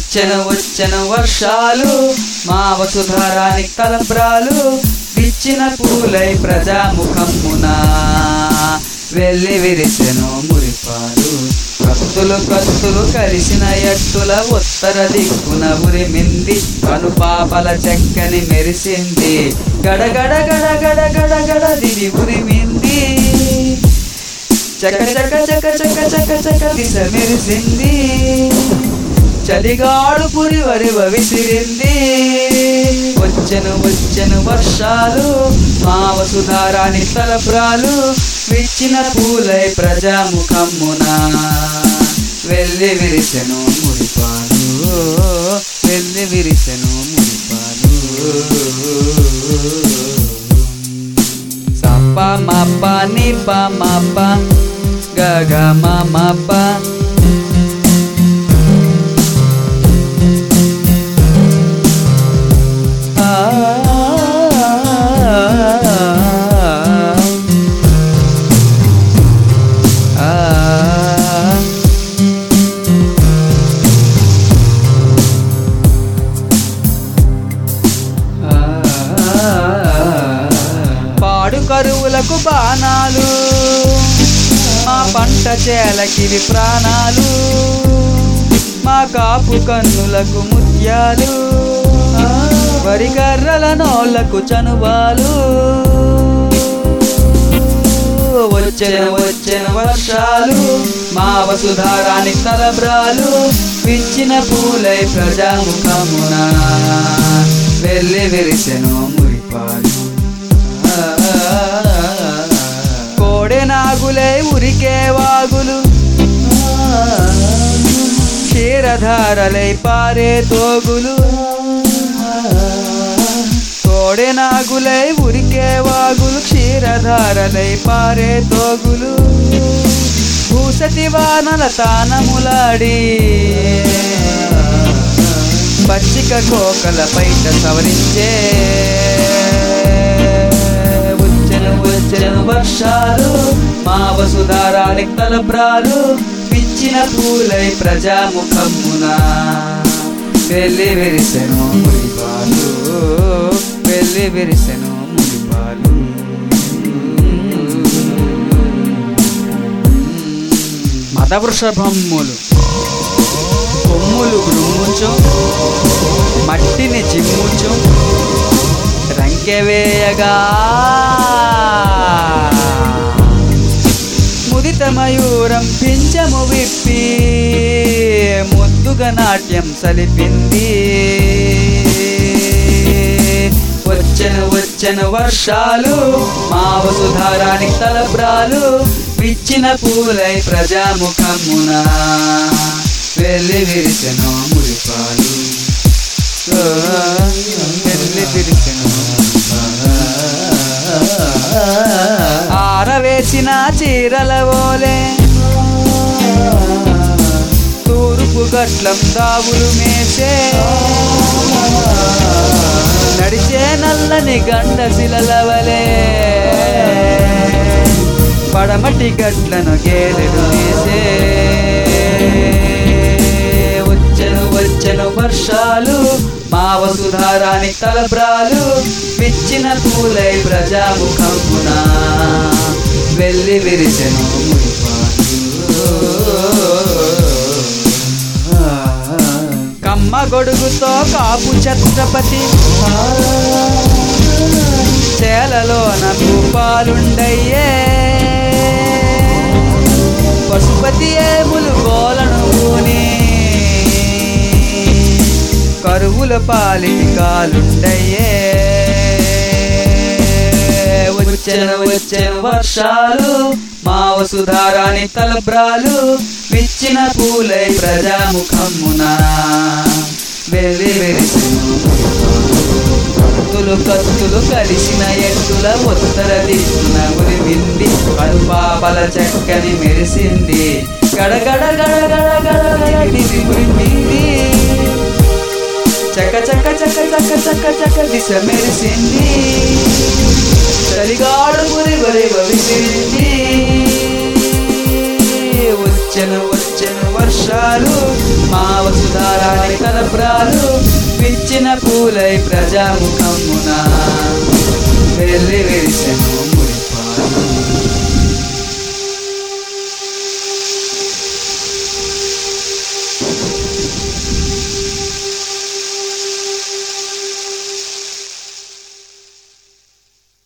వచ్చెను వచ్చెను వర్షాలు మా వసుధారాని కలబ్రాలు పిచ్చిన పూలై ప్రజాముఖమున. వెళ్ళి విరిసెను మురిపాలు కత్తులు కత్తులు కలిసిన ఎట్టుల ఉత్తర దిక్కున ఉరిమింది కనుపాపల చెక్కని మెరిసింది. గడగడ గడ గడ గడ గడ దిది ఉరిమింది చక చక చక చక చక చక దిశ మెరిసింది. చలిగాడు పురి వరివ విసిరింది వచ్చెను వచ్చను వర్షాలు మా వసుధారాని తలప్రాలు విచ్చిన పూలై ప్రజాముఖమున. వెళ్ళి విరిసెను మురిపాలు వెళ్ళి విరిసెను మురిపాలు. సప్ప మప్ప నిప్ప మప్ప గగ మప కరువులకు బాణాలు. మా పంట చేలకివి ప్రాణాలు. మా కాపు కన్నులకు ముత్యాలు. వరి కర్రల నోళ్ళకు చనువాలు. వచ్చిన వచ్చిన వర్షాలు. మా వసుధారాని తలబ్రాలు. పిచ్చిన పూలై ప్రజాముఖమున. వెళ్ళి విరిసెను మురిపాలు. కోడె ఉరికే వాగులు. క్షీరధారలై పారే తోగులు. కోడె నాగులై ఉరికే వాగులు. క్షీరధారలై పారే తోగులు. భూసతి వానల తానములాడి. పచ్చిక కోకల పైట సవరించే. వచ్చెను వచ్చెను వర్షాలు. మా వసుధారానికి తలబ్రాలు పిచ్చిన పూలై ప్రజాముఖమున. వెళ్ళి విరిసెను ముడిపాలు వెళ్ళి విరిసెను మురిపాలు మదవృషభమ్ములు. కొమ్ములు గృమ్ముచు మట్టిని చిమ్ముచు రంకెవేయగా మయూరం పింఛము విప్పి ముద్దుగా నాట్యం సలిపింది. వచ్చన వచ్చిన వర్షాలు మా వసుధారానికి తలబ్రాలు పిచ్చిన పూలై ప్రజాముఖమున. వెళ్ళి విరిసెను మురిపాలు. చీరలవోలే చీరల ఓలే. తూర్పు గట్లం దావులు మేసే. నడిచే నల్లని గండ శిలలవలే పడమటి గట్లను గేలెడు వేసే వచ్చెను వచ్చెను వర్షాలు మా వసుధారానికి తలబ్రాలు పిచ్చిన పూలై ప్రజాముఖమున. వెళ్ళి విరిసెను కమ్మ గొడుగుతో కాపు ఛత్రపతి. చేలలోన భూపాలుండయ్యే. పశుపతి ఏములు గోలను కరువుల పాలిటి కాలుండయ్యే. వచ్చెను వచ్చెను వర్షాలు మా వసుధారాని తలబ్రాలు విచ్చిన పూలై ప్రజాముఖమున. వెళ్ళి వెరిసెను కత్తులు కత్తులు కలిసిన ఎత్తుల ఉత్తర దిక్కున ఉరిమింది కడుపాపల చెక్కని మెరిసింది. గడగడ గడగడ గడగడి ఉరిమింది చక చక చక చక చక చక దిశ మెరిసింది. గురి వరి విసిరింది వచ్చెను వచ్చెను వర్షాలు మా వసు మందారాని తలప్రాలు విచ్చిన పూలై ప్రజాముఖమున. వెళ్ళి విరిసెను ముడిపాలు